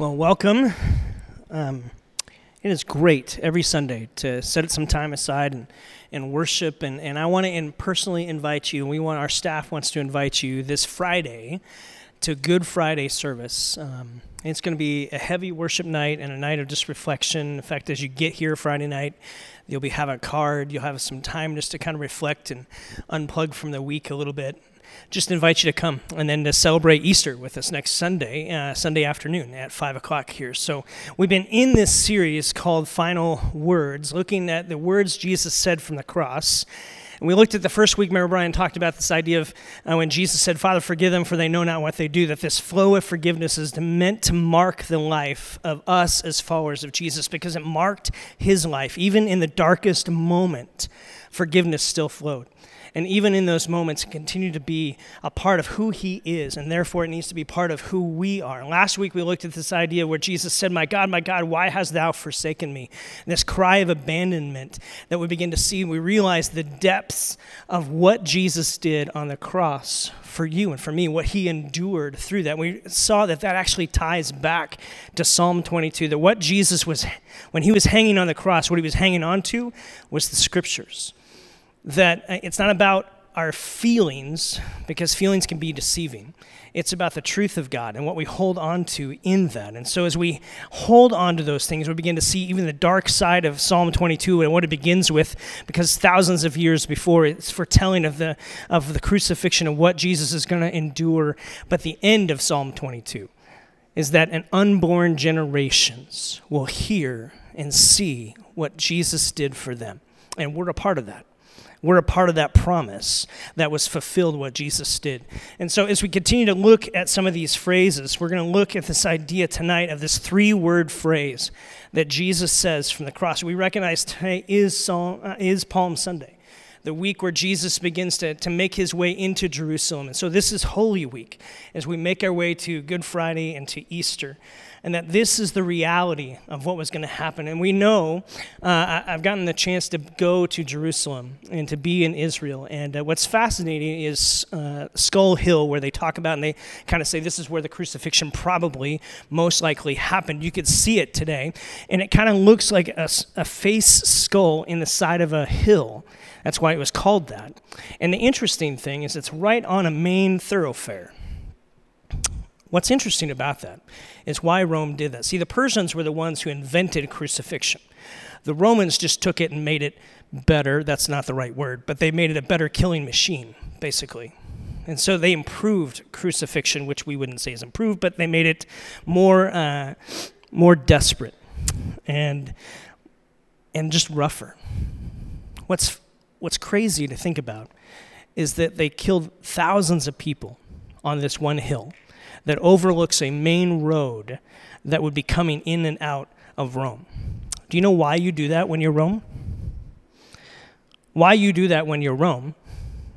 Well, welcome. Um, it is great every Sunday to set some time aside and, and worship. And, and I want to in personally invite you, we want our staff wants to invite you this Friday to Good Friday service. Um, it's going to be a heavy worship night and a night of just reflection. In fact, as you get here Friday night, you'll be have a card. You'll have some time just to kind of reflect and unplug from the week a little bit just invite you to come and then to celebrate Easter with us next Sunday, uh, Sunday afternoon at 5 o'clock here. So, we've been in this series called Final Words, looking at the words Jesus said from the cross. And we looked at the first week, Mary Brian talked about this idea of uh, when Jesus said, Father, forgive them, for they know not what they do, that this flow of forgiveness is meant to mark the life of us as followers of Jesus because it marked his life. Even in the darkest moment, forgiveness still flowed. And even in those moments continue to be a part of who he is and therefore it needs to be part of who we are. Last week we looked at this idea where jesus said my god my god why hast thou forsaken me? And this cry of abandonment that we begin to see we realize the depths of what jesus did on the cross for you and for me what he endured through that. We saw that that actually ties back to psalm 22 that what jesus was when he was hanging on the cross what he was hanging on to was the scriptures that uh, it's not about our feelings, because feelings can be deceiving. It's about the truth of God and what we hold on to in that. And so, as we hold on to those things, we begin to see even the dark side of Psalm 22 and what it begins with, because thousands of years before, it's foretelling of the, of the crucifixion and what Jesus is going to endure. But the end of Psalm 22 is that an unborn generations will hear and see what Jesus did for them. And we're a part of that. We're a part of that promise that was fulfilled what Jesus did. And so, as we continue to look at some of these phrases, we're going to look at this idea tonight of this three word phrase that Jesus says from the cross. We recognize today is, Psalm, uh, is Palm Sunday the week where Jesus begins to, to make his way into Jerusalem. And so this is Holy Week as we make our way to Good Friday and to Easter and that this is the reality of what was going to happen. And we know, uh, I've gotten the chance to go to Jerusalem and to be in Israel. And uh, what's fascinating is uh, Skull Hill, where they talk about and they kind of say this is where the crucifixion probably most likely happened. You could see it today. And it kind of looks like a, a face skull in the side of a hill. That's why it was called that. And the interesting thing is, it's right on a main thoroughfare. What's interesting about that is why Rome did that. See, the Persians were the ones who invented crucifixion. The Romans just took it and made it better. That's not the right word, but they made it a better killing machine, basically. And so they improved crucifixion, which we wouldn't say is improved, but they made it more, uh, more desperate and, and just rougher. What's, what's crazy to think about is that they killed thousands of people on this one hill that overlooks a main road that would be coming in and out of Rome. Do you know why you do that when you're Rome? Why you do that when you're Rome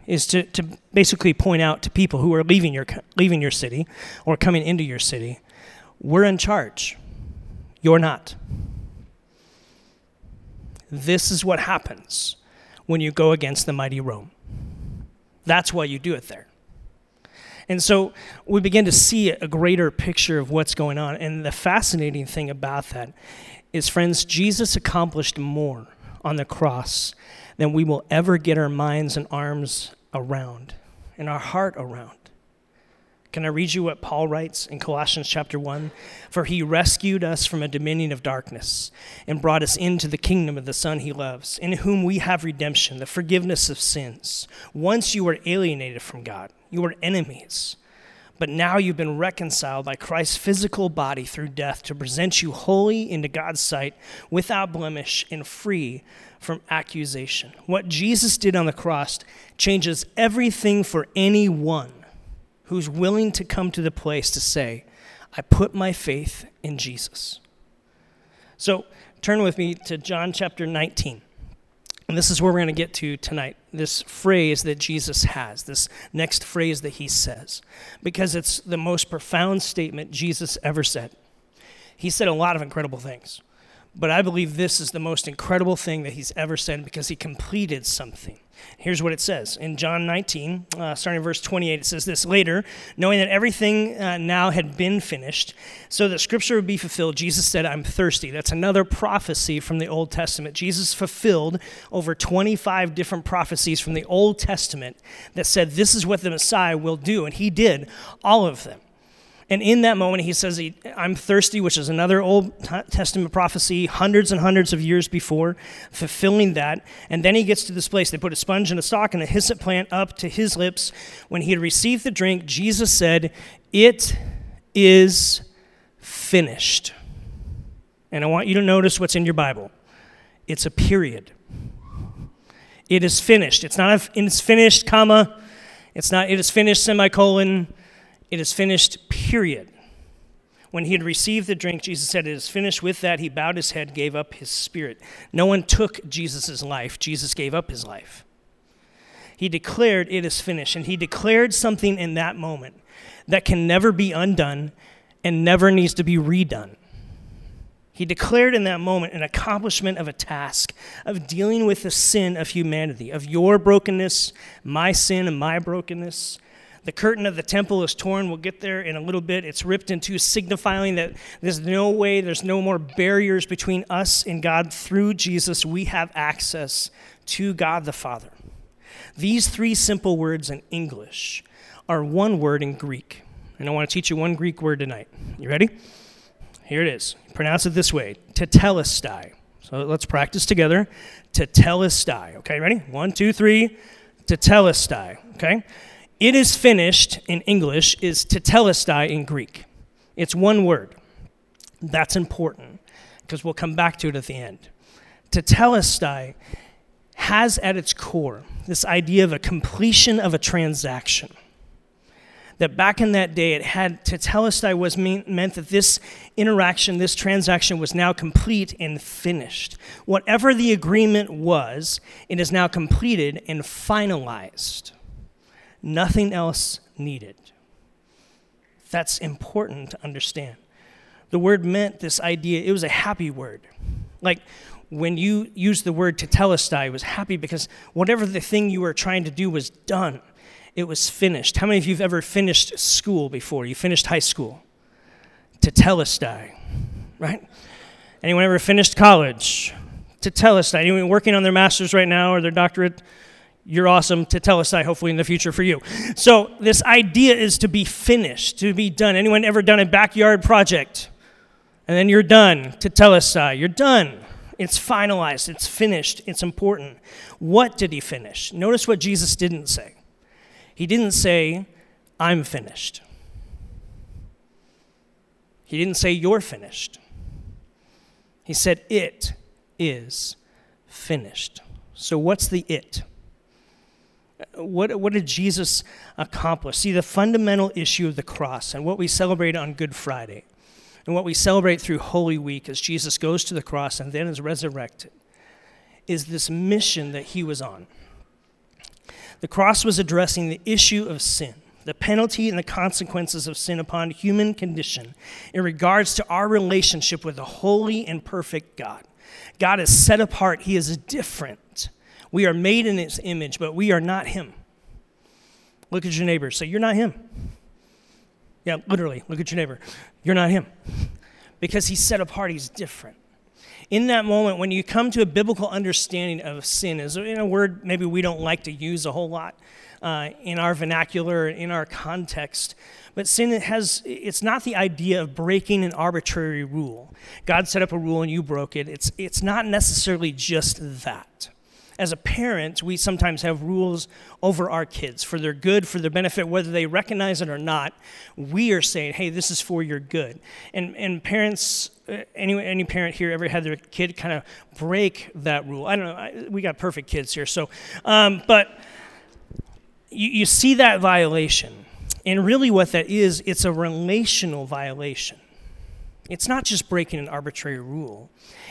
is to, to basically point out to people who are leaving your, leaving your city or coming into your city, we're in charge. You're not. This is what happens when you go against the mighty Rome. That's why you do it there. And so we begin to see a greater picture of what's going on. And the fascinating thing about that is, friends, Jesus accomplished more on the cross than we will ever get our minds and arms around and our heart around. Can I read you what Paul writes in Colossians chapter 1? For he rescued us from a dominion of darkness and brought us into the kingdom of the Son he loves, in whom we have redemption, the forgiveness of sins. Once you were alienated from God, you were enemies. But now you've been reconciled by Christ's physical body through death to present you holy into God's sight, without blemish and free from accusation. What Jesus did on the cross changes everything for anyone who's willing to come to the place to say, I put my faith in Jesus. So turn with me to John chapter 19. And this is where we're going to get to tonight this phrase that Jesus has, this next phrase that he says, because it's the most profound statement Jesus ever said. He said a lot of incredible things, but I believe this is the most incredible thing that he's ever said because he completed something Here's what it says in John 19, uh, starting verse 28. It says this Later, knowing that everything uh, now had been finished, so that scripture would be fulfilled, Jesus said, I'm thirsty. That's another prophecy from the Old Testament. Jesus fulfilled over 25 different prophecies from the Old Testament that said this is what the Messiah will do, and he did all of them. And in that moment, he says, I'm thirsty, which is another Old Testament prophecy, hundreds and hundreds of years before, fulfilling that. And then he gets to this place. They put a sponge and a stalk and a hyssop plant up to his lips. When he had received the drink, Jesus said, It is finished. And I want you to notice what's in your Bible it's a period. It is finished. It's not a, it's finished, comma. It's not, it is finished, semicolon it is finished, period. When he had received the drink, Jesus said, It is finished. With that, he bowed his head, gave up his spirit. No one took Jesus' life, Jesus gave up his life. He declared, It is finished. And he declared something in that moment that can never be undone and never needs to be redone. He declared in that moment an accomplishment of a task of dealing with the sin of humanity, of your brokenness, my sin, and my brokenness, the curtain of the temple is torn. We'll get there in a little bit. It's ripped in two, signifying that there's no way, there's no more barriers between us and God. Through Jesus, we have access to God the Father. These three simple words in English are one word in Greek. And I want to teach you one Greek word tonight. You ready? Here it is. Pronounce it this way tetelestai. So let's practice together. Tetelestai. Okay, ready? One, two, three. Tetelestai. Okay? It is finished in English is tetelestai in Greek. It's one word. That's important because we'll come back to it at the end. Tetelestai has at its core this idea of a completion of a transaction. That back in that day, it had tetelestai was mean, meant that this interaction, this transaction was now complete and finished. Whatever the agreement was, it is now completed and finalized nothing else needed. That's important to understand. The word meant this idea, it was a happy word. Like when you use the word to tetelestai, it was happy because whatever the thing you were trying to do was done. It was finished. How many of you have ever finished school before? You finished high school? to Tetelestai, right? Anyone ever finished college? to Tetelestai. Anyone working on their master's right now or their doctorate? You're awesome tetelestai hopefully in the future for you. So this idea is to be finished to be done. Anyone ever done a backyard project? And then you're done tetelestai uh, you're done. It's finalized it's finished it's important. What did he finish? Notice what jesus didn't say. He didn't say i'm finished. He didn't say you're finished. He said it is finished. So what's the it what, what did Jesus accomplish? See, the fundamental issue of the cross and what we celebrate on Good Friday and what we celebrate through Holy Week as Jesus goes to the cross and then is resurrected is this mission that he was on. The cross was addressing the issue of sin, the penalty and the consequences of sin upon human condition in regards to our relationship with the holy and perfect God. God is set apart, he is different. We are made in his image, but we are not him. Look at your neighbor. Say, You're not him. Yeah, literally, look at your neighbor. You're not him. Because he's set apart, he's different. In that moment, when you come to a biblical understanding of sin, is in a word maybe we don't like to use a whole lot uh, in our vernacular, in our context. But sin has, it's not the idea of breaking an arbitrary rule. God set up a rule and you broke it. It's, it's not necessarily just that as a parent, we sometimes have rules over our kids for their good, for their benefit, whether they recognize it or not. We are saying, hey, this is for your good. And, and parents, uh, any, any parent here ever had their kid kind of break that rule? I don't know. I, we got perfect kids here. So, um, but you, you see that violation. And really, what that is, it's a relational violation. It's not just breaking an arbitrary rule,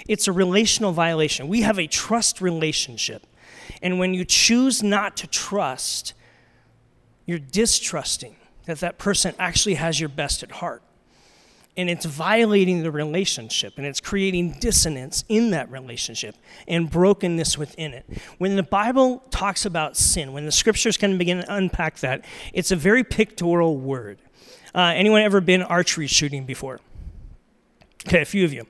it's a relational violation. We have a trust relationship. And when you choose not to trust, you're distrusting that that person actually has your best at heart. and it's violating the relationship and it's creating dissonance in that relationship and brokenness within it. When the Bible talks about sin, when the scriptures can begin to unpack that, it's a very pictorial word. Uh, anyone ever been archery shooting before? Okay, a few of you.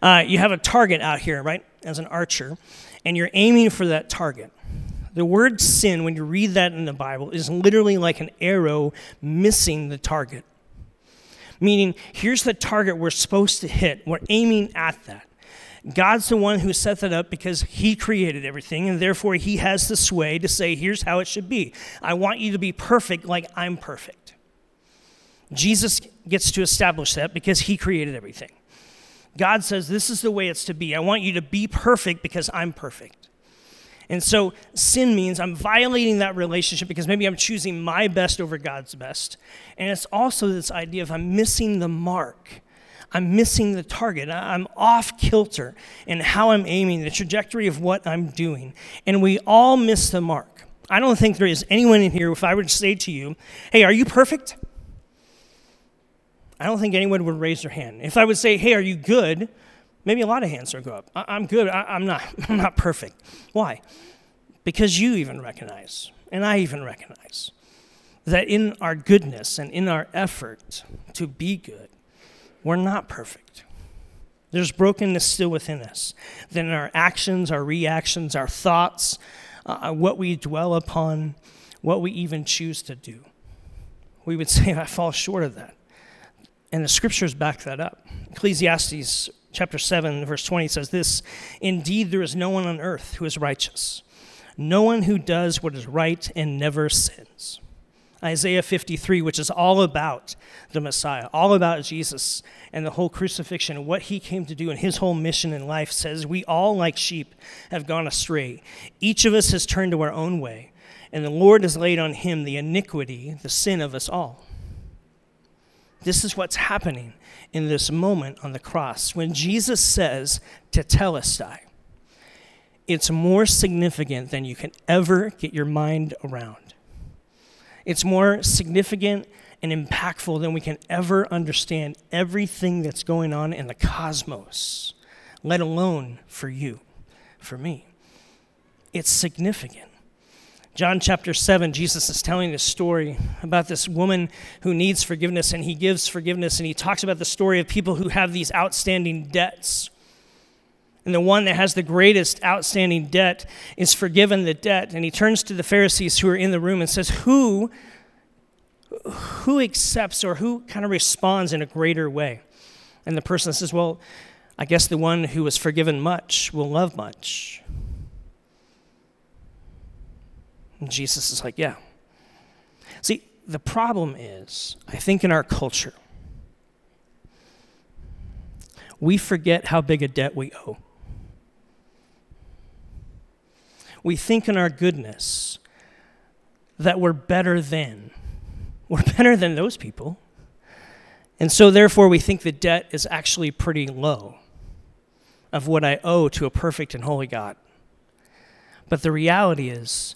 Uh, you have a target out here, right, as an archer, and you're aiming for that target. The word sin, when you read that in the Bible, is literally like an arrow missing the target meaning here's the target we're supposed to hit. We're aiming at that. God's the one who set that up because He created everything, and therefore He has the sway to say, here's how it should be. I want you to be perfect like I'm perfect. Jesus gets to establish that because He created everything. God says, This is the way it's to be. I want you to be perfect because I'm perfect. And so sin means I'm violating that relationship because maybe I'm choosing my best over God's best. And it's also this idea of I'm missing the mark. I'm missing the target. I'm off kilter in how I'm aiming, the trajectory of what I'm doing. And we all miss the mark. I don't think there is anyone in here, if I were to say to you, hey, are you perfect? I don't think anyone would raise their hand. If I would say, hey, are you good? Maybe a lot of hands will go up. I- am good. I- I'm not. I'm not perfect. Why? Because you even recognize, and I even recognize, that in our goodness and in our effort to be good, we're not perfect. There's brokenness still within us. Then our actions, our reactions, our thoughts, uh, what we dwell upon, what we even choose to do. We would say, I fall short of that. And the scriptures back that up. Ecclesiastes chapter 7, verse 20 says this Indeed, there is no one on earth who is righteous, no one who does what is right and never sins. Isaiah 53, which is all about the Messiah, all about Jesus and the whole crucifixion, and what he came to do and his whole mission in life, says, We all, like sheep, have gone astray. Each of us has turned to our own way, and the Lord has laid on him the iniquity, the sin of us all. This is what's happening in this moment on the cross. When Jesus says to tetelestai, it's more significant than you can ever get your mind around. It's more significant and impactful than we can ever understand everything that's going on in the cosmos, let alone for you, for me. It's significant. John chapter 7, Jesus is telling this story about this woman who needs forgiveness, and he gives forgiveness, and he talks about the story of people who have these outstanding debts. And the one that has the greatest outstanding debt is forgiven the debt. And he turns to the Pharisees who are in the room and says, Who, who accepts or who kind of responds in a greater way? And the person says, Well, I guess the one who was forgiven much will love much. And Jesus is like, yeah. See, the problem is, I think in our culture, we forget how big a debt we owe. We think in our goodness that we're better than. We're better than those people. And so, therefore, we think the debt is actually pretty low of what I owe to a perfect and holy God. But the reality is,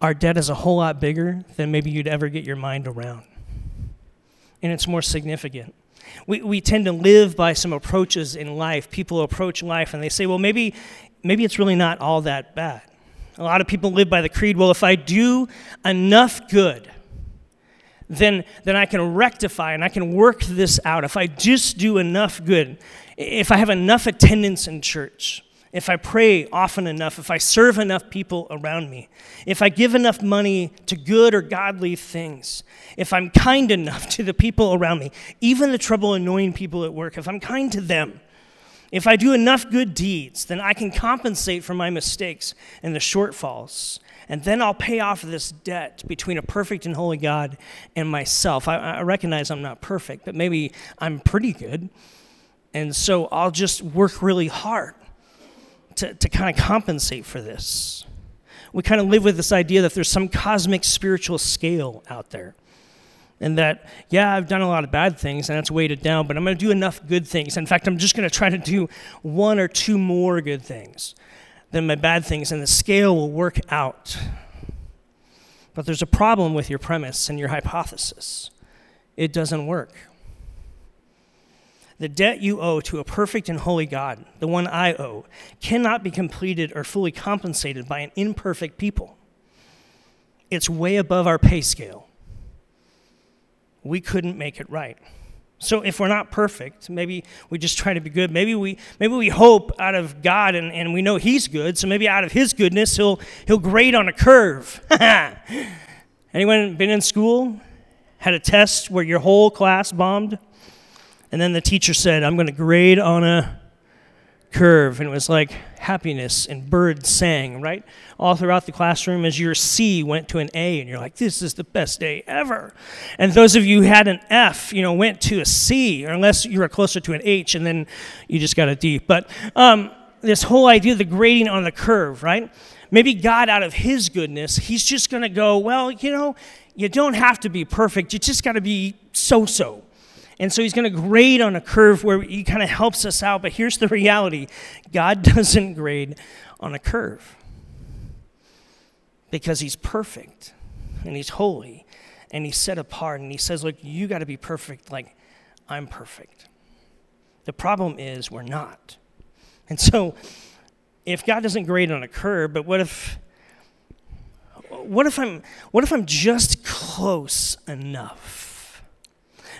our debt is a whole lot bigger than maybe you'd ever get your mind around. And it's more significant. We, we tend to live by some approaches in life. People approach life and they say, well, maybe, maybe it's really not all that bad. A lot of people live by the creed, well, if I do enough good, then, then I can rectify and I can work this out. If I just do enough good, if I have enough attendance in church, if I pray often enough, if I serve enough people around me, if I give enough money to good or godly things, if I'm kind enough to the people around me, even the trouble annoying people at work, if I'm kind to them, if I do enough good deeds, then I can compensate for my mistakes and the shortfalls. And then I'll pay off this debt between a perfect and holy God and myself. I, I recognize I'm not perfect, but maybe I'm pretty good. And so I'll just work really hard to, to kind of compensate for this. We kind of live with this idea that there's some cosmic spiritual scale out there. And that, yeah, I've done a lot of bad things and that's weighted down, but I'm going to do enough good things. In fact, I'm just going to try to do one or two more good things than my bad things, and the scale will work out. But there's a problem with your premise and your hypothesis it doesn't work. The debt you owe to a perfect and holy God, the one I owe, cannot be completed or fully compensated by an imperfect people. It's way above our pay scale. We couldn't make it right. So if we're not perfect, maybe we just try to be good. Maybe we maybe we hope out of God and, and we know He's good, so maybe out of His goodness He'll He'll grade on a curve. Anyone been in school? Had a test where your whole class bombed? And then the teacher said, I'm going to grade on a curve. And it was like happiness and birds sang, right? All throughout the classroom as your C went to an A. And you're like, this is the best day ever. And those of you who had an F, you know, went to a C, or unless you were closer to an H, and then you just got a D. But um, this whole idea of the grading on the curve, right? Maybe God, out of His goodness, He's just going to go, well, you know, you don't have to be perfect. You just got to be so so. And so he's going to grade on a curve where he kind of helps us out. But here's the reality God doesn't grade on a curve because he's perfect and he's holy and he's set apart. And he says, Look, you got to be perfect like I'm perfect. The problem is we're not. And so if God doesn't grade on a curve, but what if what if I'm what if I'm just close enough?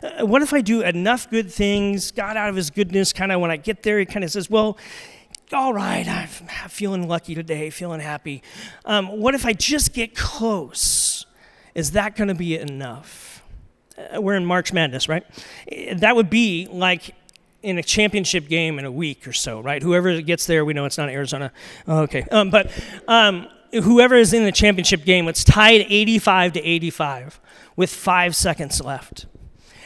Uh, what if I do enough good things, God out of his goodness, kind of when I get there, he kind of says, well, all right, I'm feeling lucky today, feeling happy. Um, what if I just get close? Is that going to be enough? Uh, we're in March Madness, right? Uh, that would be like in a championship game in a week or so, right? Whoever gets there, we know it's not Arizona. Oh, okay. Um, but um, whoever is in the championship game, it's tied 85 to 85 with five seconds left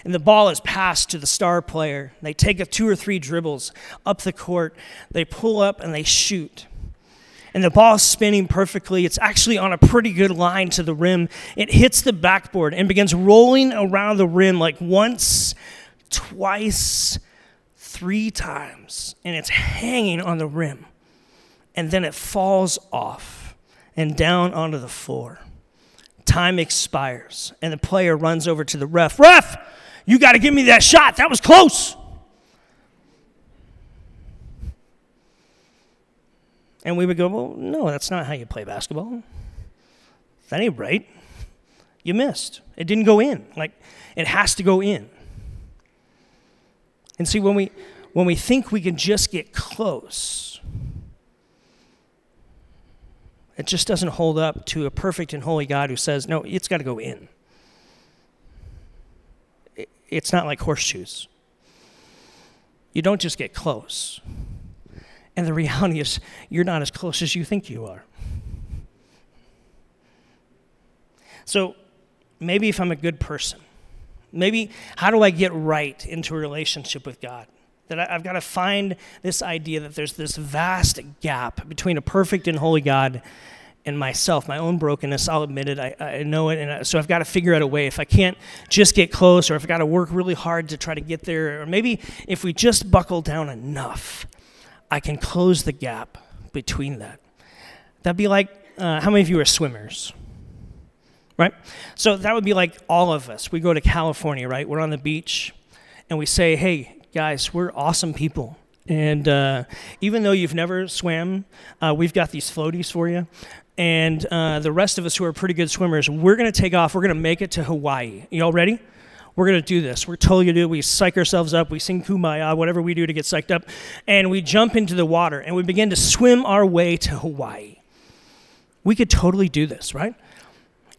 and the ball is passed to the star player. They take a two or three dribbles up the court, they pull up and they shoot. And the ball is spinning perfectly. It's actually on a pretty good line to the rim. It hits the backboard and begins rolling around the rim like once, twice, three times. And it's hanging on the rim. And then it falls off and down onto the floor. Time expires, and the player runs over to the ref. Ref, you got to give me that shot. That was close. And we would go, Well, no, that's not how you play basketball. That ain't right. You missed. It didn't go in. Like, it has to go in. And see, when we, when we think we can just get close, it just doesn't hold up to a perfect and holy God who says, no, it's got to go in it's not like horseshoes. You don't just get close. And the reality is, you're not as close as you think you are. So maybe if I'm a good person, maybe how do I get right into a relationship with God? That I, have got to find this idea that there's this vast gap between a perfect and holy God and myself, my own brokenness. I'll admit it. I, I know it. And I, so I've got to figure out a way. If I can't just get close, or if I've got to work really hard to try to get there, or maybe if we just buckle down enough, I can close the gap between that. That'd be like uh, how many of you are swimmers? Right? So that would be like all of us. We go to California, right? We're on the beach, and we say, hey, guys, we're awesome people. And uh, even though you've never swam, uh, we've got these floaties for you and uh, the rest of us who are pretty good swimmers, we're going to take off. We're going to make it to Hawaii. You all ready? We're going to do this. We're totally going to do it. We psych ourselves up. We sing Kumbaya, whatever we do to get psyched up. And we jump into the water and we begin to swim our way to Hawaii. We could totally do this, right?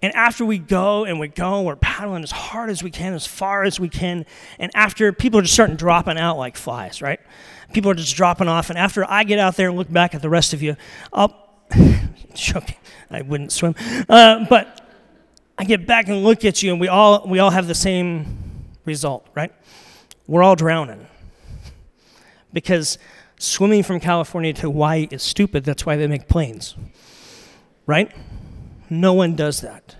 And after we go and we go, we're paddling as hard as we can, as far as we can. And after, people are just starting dropping out like flies, right? People are just dropping off. And after I get out there and look back at the rest of you, I'll, joking. I wouldn't swim. Uh, but I get back and look at you, and we all, we all have the same result, right? We're all drowning. Because swimming from California to Hawaii is stupid. That's why they make planes, right? No one does that.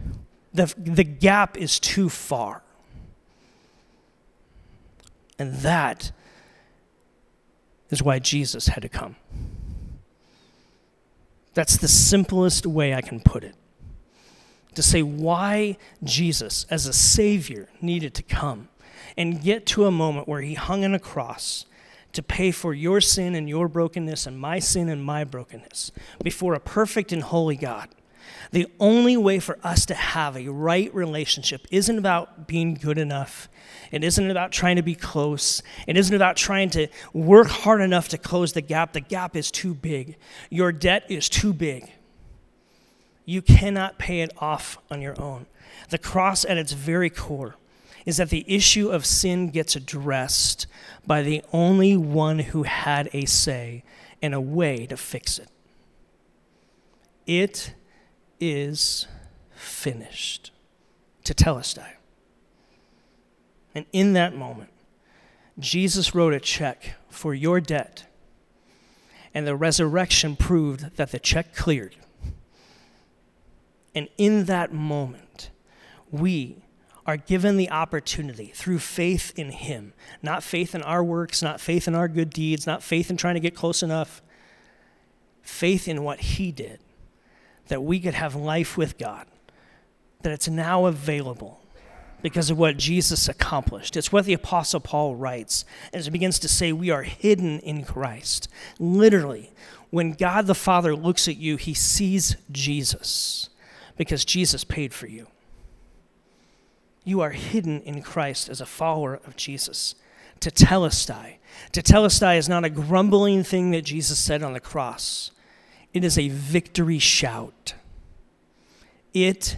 The, the gap is too far. And that is why Jesus had to come. That's the simplest way I can put it. To say why Jesus, as a Savior, needed to come and get to a moment where he hung on a cross to pay for your sin and your brokenness and my sin and my brokenness before a perfect and holy God. The only way for us to have a right relationship isn't about being good enough. It isn't about trying to be close. It isn't about trying to work hard enough to close the gap. The gap is too big. Your debt is too big. You cannot pay it off on your own. The cross, at its very core, is that the issue of sin gets addressed by the only one who had a say and a way to fix it. It is finished. Tetelestai. And in that moment, Jesus wrote a check for your debt, and the resurrection proved that the check cleared. And in that moment, we are given the opportunity through faith in Him, not faith in our works, not faith in our good deeds, not faith in trying to get close enough, faith in what He did, that we could have life with God, that it's now available because of what Jesus accomplished. It's what the Apostle Paul writes as he begins to say, We are hidden in Christ. Literally, when God the Father looks at you, he sees Jesus because Jesus paid for you. You are hidden in Christ as a follower of Jesus. Tetelestai. Tetelestai is not a grumbling thing that Jesus said on the cross, it is a victory shout. It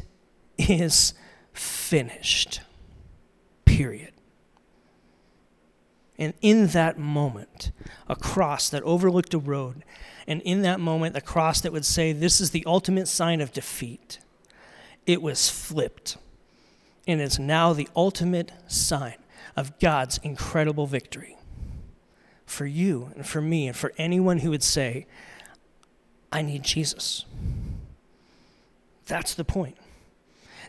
is finished. Period. And in that moment, a cross that overlooked a road, and in that moment, a cross that would say, This is the ultimate sign of defeat, it was flipped and is now the ultimate sign of God's incredible victory for you and for me and for anyone who would say, I need Jesus. That's the point.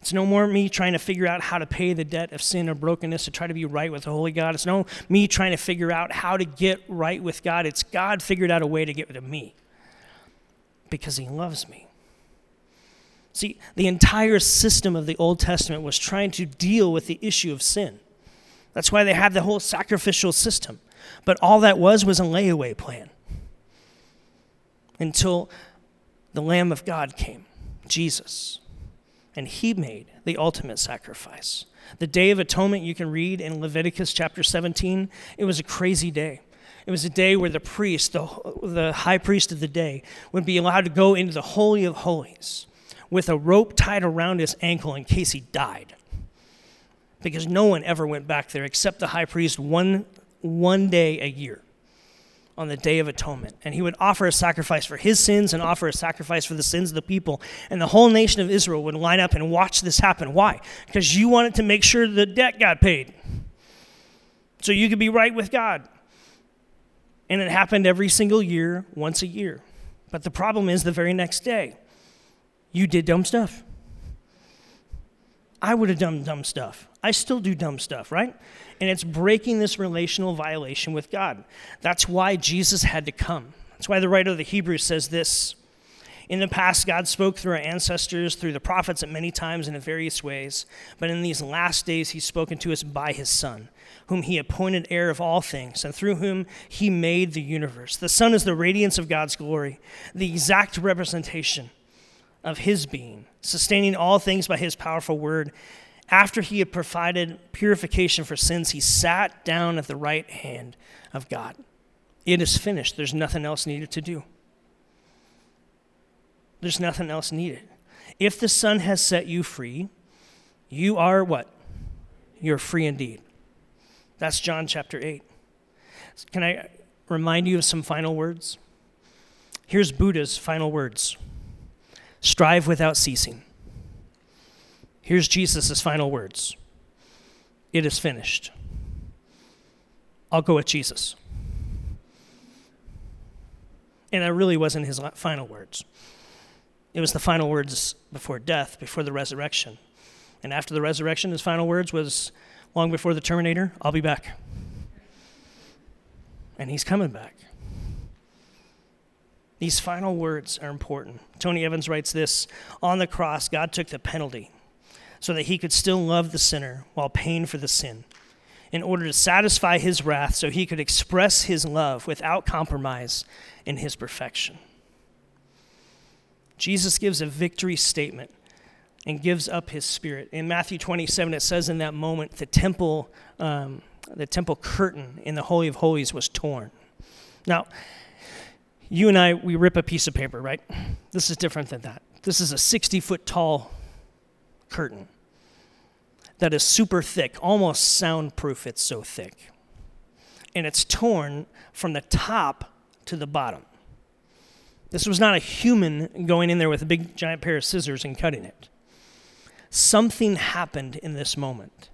It's no more me trying to figure out how to pay the debt of sin or brokenness to try to be right with the Holy God. It's no me trying to figure out how to get right with God. It's God figured out a way to get rid of me because He loves me. See, the entire system of the Old Testament was trying to deal with the issue of sin. That's why they had the whole sacrificial system. But all that was was a layaway plan until the Lamb of God came, Jesus. And he made the ultimate sacrifice. The Day of Atonement, you can read in Leviticus chapter 17, it was a crazy day. It was a day where the priest, the, the high priest of the day, would be allowed to go into the Holy of Holies with a rope tied around his ankle in case he died. Because no one ever went back there except the high priest one, one day a year on the Day of Atonement. And he would offer a sacrifice for his sins and offer a sacrifice for the sins of the people. And the whole nation of Israel would line up and watch this happen. Why? Because you wanted to make sure the debt got paid so you could be right with God. And it happened every single year, once a year. But the problem is the very next day you did dumb stuff. I would have done dumb stuff. I still do dumb stuff, right? And it's breaking this relational violation with God. That's why Jesus had to come. That's why the writer of the Hebrews says this. In the past, God spoke through our ancestors, through the prophets at many times and in various ways. But in these last days, He's spoken to us by His Son, whom He appointed heir of all things, and through whom He made the universe. The Son is the radiance of God's glory, the exact representation of his being, sustaining all things by his powerful word. After he had provided purification for sins, he sat down at the right hand of God. It is finished. There's nothing else needed to do. There's nothing else needed. If the Son has set you free, you are what? You're free indeed. That's John chapter 8. Can I remind you of some final words? Here's Buddha's final words strive without ceasing. Here's Jesus' final words It is finished. I'll go with Jesus. And that really wasn't his final words. It was the final words before death, before the resurrection. And after the resurrection, his final words was long before the Terminator, I'll be back. And he's coming back. These final words are important. Tony Evans writes this On the cross, God took the penalty so that he could still love the sinner while paying for the sin. in order to satisfy his wrath so he could express his love without compromise in his perfection. Jesus gives a victory statement and gives up his spirit. In Matthew 27, it says in that moment, the temple, um, the temple curtain in the Holy of Holies was torn. Now, you and I, we rip a piece of paper, right? This is different than that. This is a 60 foot tall curtain that is super thick, almost soundproof, it's so thick. And it's torn from the top to the bottom. This was not a human going in there with a big giant pair of scissors and cutting it. Something happened in this moment.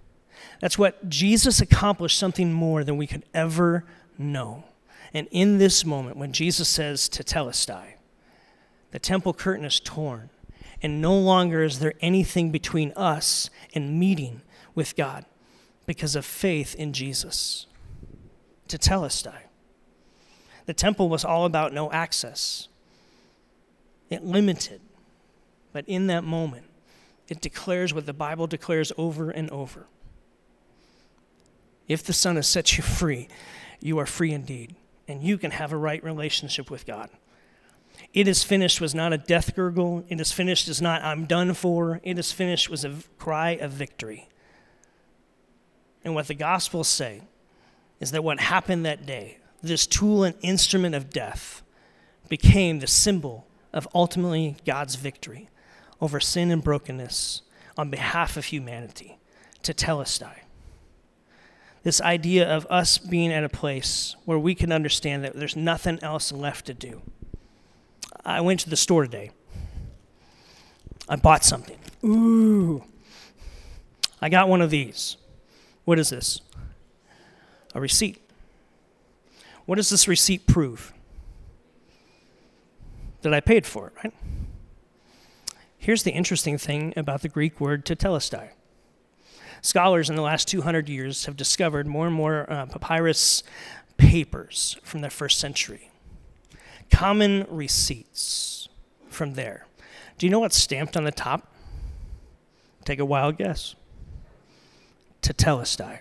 That's what Jesus accomplished something more than we could ever know. And in this moment, when Jesus says tetelestai, the temple curtain is torn, and no longer is there anything between us and meeting with God because of faith in Jesus. Tetelestai. The temple was all about no access. It limited. But in that moment, it declares what the Bible declares over and over. If the Son has set you free, you are free indeed, and you can have a right relationship with God. It is finished was not a death gurgle. It is finished is not I'm done for. It is finished was a cry of victory. And what the Gospels say is that what happened that day, this tool and instrument of death, became the symbol of ultimately God's victory over sin and brokenness on behalf of humanity, tetelestai. This idea of us being at a place where we can understand that there's nothing else left to do. I went to the store today. I bought something. Ooh. I got one of these. What is this? A receipt. What does this receipt prove? That I paid for it, right? Here's the interesting thing about the Greek word tetelestai. Scholars in the last 200 years have discovered more and more uh, papyrus papers from the first century. Common receipts from there. Do you know what's stamped on the top? Take a wild guess. Tetelestai.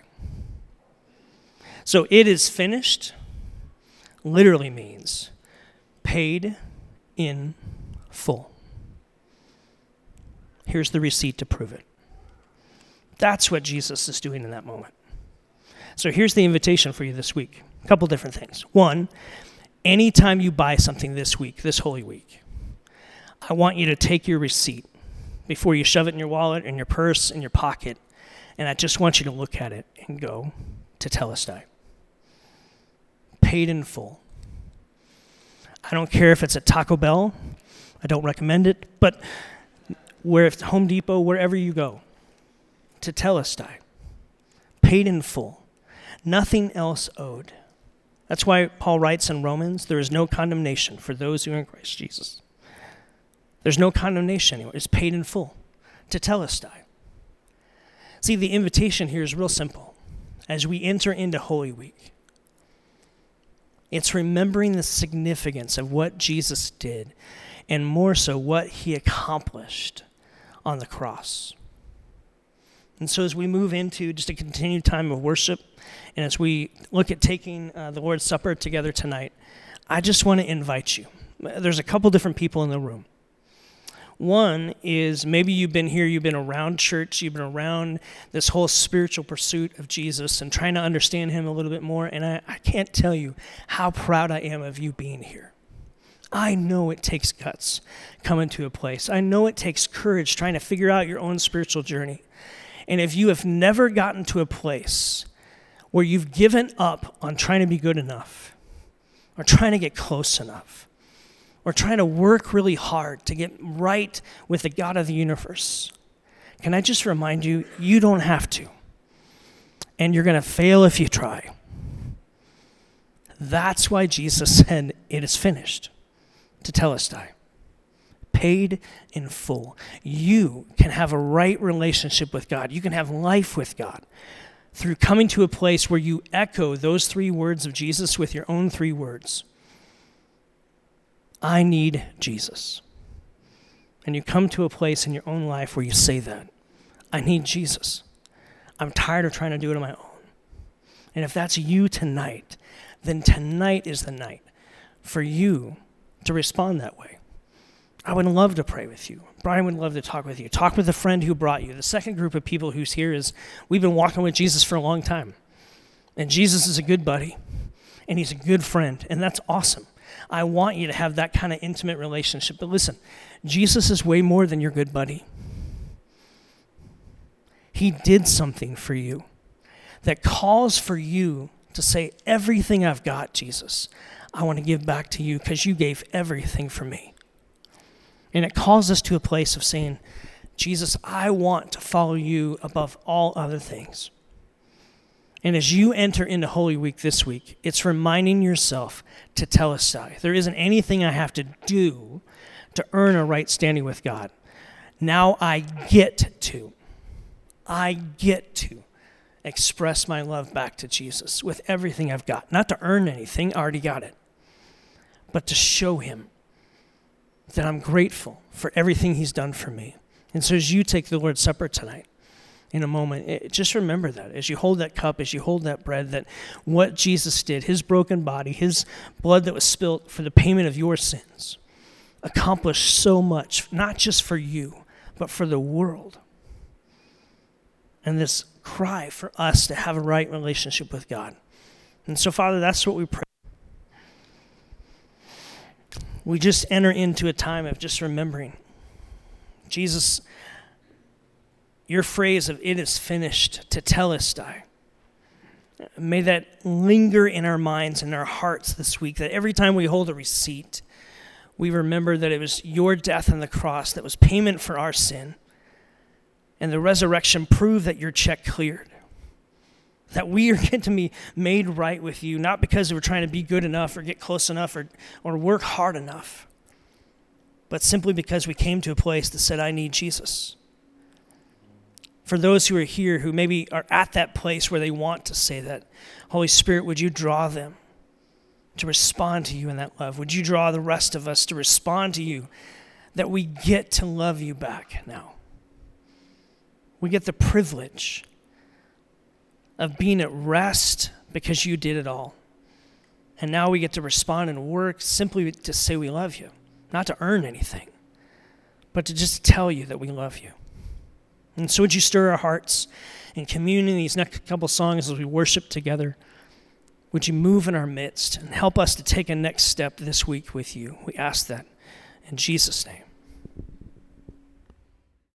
So it is finished literally means paid in full. Here's the receipt to prove it. That's what Jesus is doing in that moment. So here's the invitation for you this week. A couple different things. One, anytime you buy something this week, this Holy Week, I want you to take your receipt before you shove it in your wallet, in your purse, in your pocket, and I just want you to look at it and go tetelestai. Paid in full. I don't care if it's at Taco Bell. I don't recommend it, but where if Home Depot, wherever you go, tetelestai. Paid in full. Nothing else owed. That's why Paul writes in Romans, there is no condemnation for those who are in Christ Jesus. There's no condemnation anymore. It's paid in full. Tetelestai. See, the invitation here is real simple. As we enter into Holy Week, it's remembering the significance of what Jesus did, and more so, what he accomplished on the cross. And so, as we move into just a continued time of worship, and as we look at taking uh, the Lord's Supper together tonight, I just want to invite you. There's a couple different people in the room. One is maybe you've been here, you've been around church, you've been around this whole spiritual pursuit of Jesus and trying to understand Him a little bit more. And I, I can't tell you how proud I am of you being here. I know it takes guts coming to a place. I know it takes courage trying to figure out your own spiritual journey. And if you have never gotten to a place where you've given up on trying to be good enough or trying to get close enough, or trying to work really hard to get right with the God of the universe, can I just remind you, you don't have to. And you're going to fail if you try. That's why Jesus said, It is finished, tetelestai, paid in full. You can have a right relationship with God, you can have life with God through coming to a place where you echo those three words of Jesus with your own three words I need Jesus. And you come to a place in your own life where you say that I need Jesus. I'm tired of trying to do it on my own. And if that's you tonight, then tonight is the night for you to respond that way. I would love to pray with you. Brian would love to talk with you. Talk with the friend who brought you. The second group of people who's here is we've been walking with Jesus for a long time. And Jesus is a good buddy, and he's a good friend, and that's awesome. I want you to have that kind of intimate relationship. But listen, Jesus is way more than your good buddy. He did something for you that calls for you to say, Everything I've got, Jesus, I want to give back to you because you gave everything for me. And it calls us to a place of saying, Jesus, I want to follow you above all other things. And as you enter into Holy Week this week, it's reminding yourself to tell us telestai. There isn't anything I have to do to earn a right standing with God. Now I get to. I get to express my love back to Jesus with everything I've got. Not to earn anything, I already got it, but to show him that I'm grateful for everything he's done for me. And so as you take the Lord's Supper tonight, in a moment, it, just remember that as you hold that cup, as you hold that bread, that what Jesus did, his broken body, his blood that was spilt for the payment of your sins, accomplished so much, not just for you, but for the world. And this cry for us to have a right relationship with God. And so, Father, that's what we pray. We just enter into a time of just remembering. Jesus, your phrase of it is finished, tetelestai. May that linger in our minds and our hearts this week, that every time we hold a receipt, we remember that it was your death on the cross that was payment for our sin and the resurrection proved that your check cleared. That we are going to be made right with you, not because we're trying to be good enough or get close enough or, or work hard enough, but simply because we came to a place that said, I need Jesus. For those who are here who maybe are at that place where they want to say that, Holy Spirit, would you draw them to respond to you in that love? Would you draw the rest of us to respond to you that we get to love you back now? we get the privilege of being at rest because you did it all. And now we get to respond and work simply to say we love you, not to earn anything, but to just tell you that we love you. And so, would you stir our hearts in communion these next couple songs as we worship together? Would you move in our midst and help us to take a next step this week with you? We ask that in Jesus' name.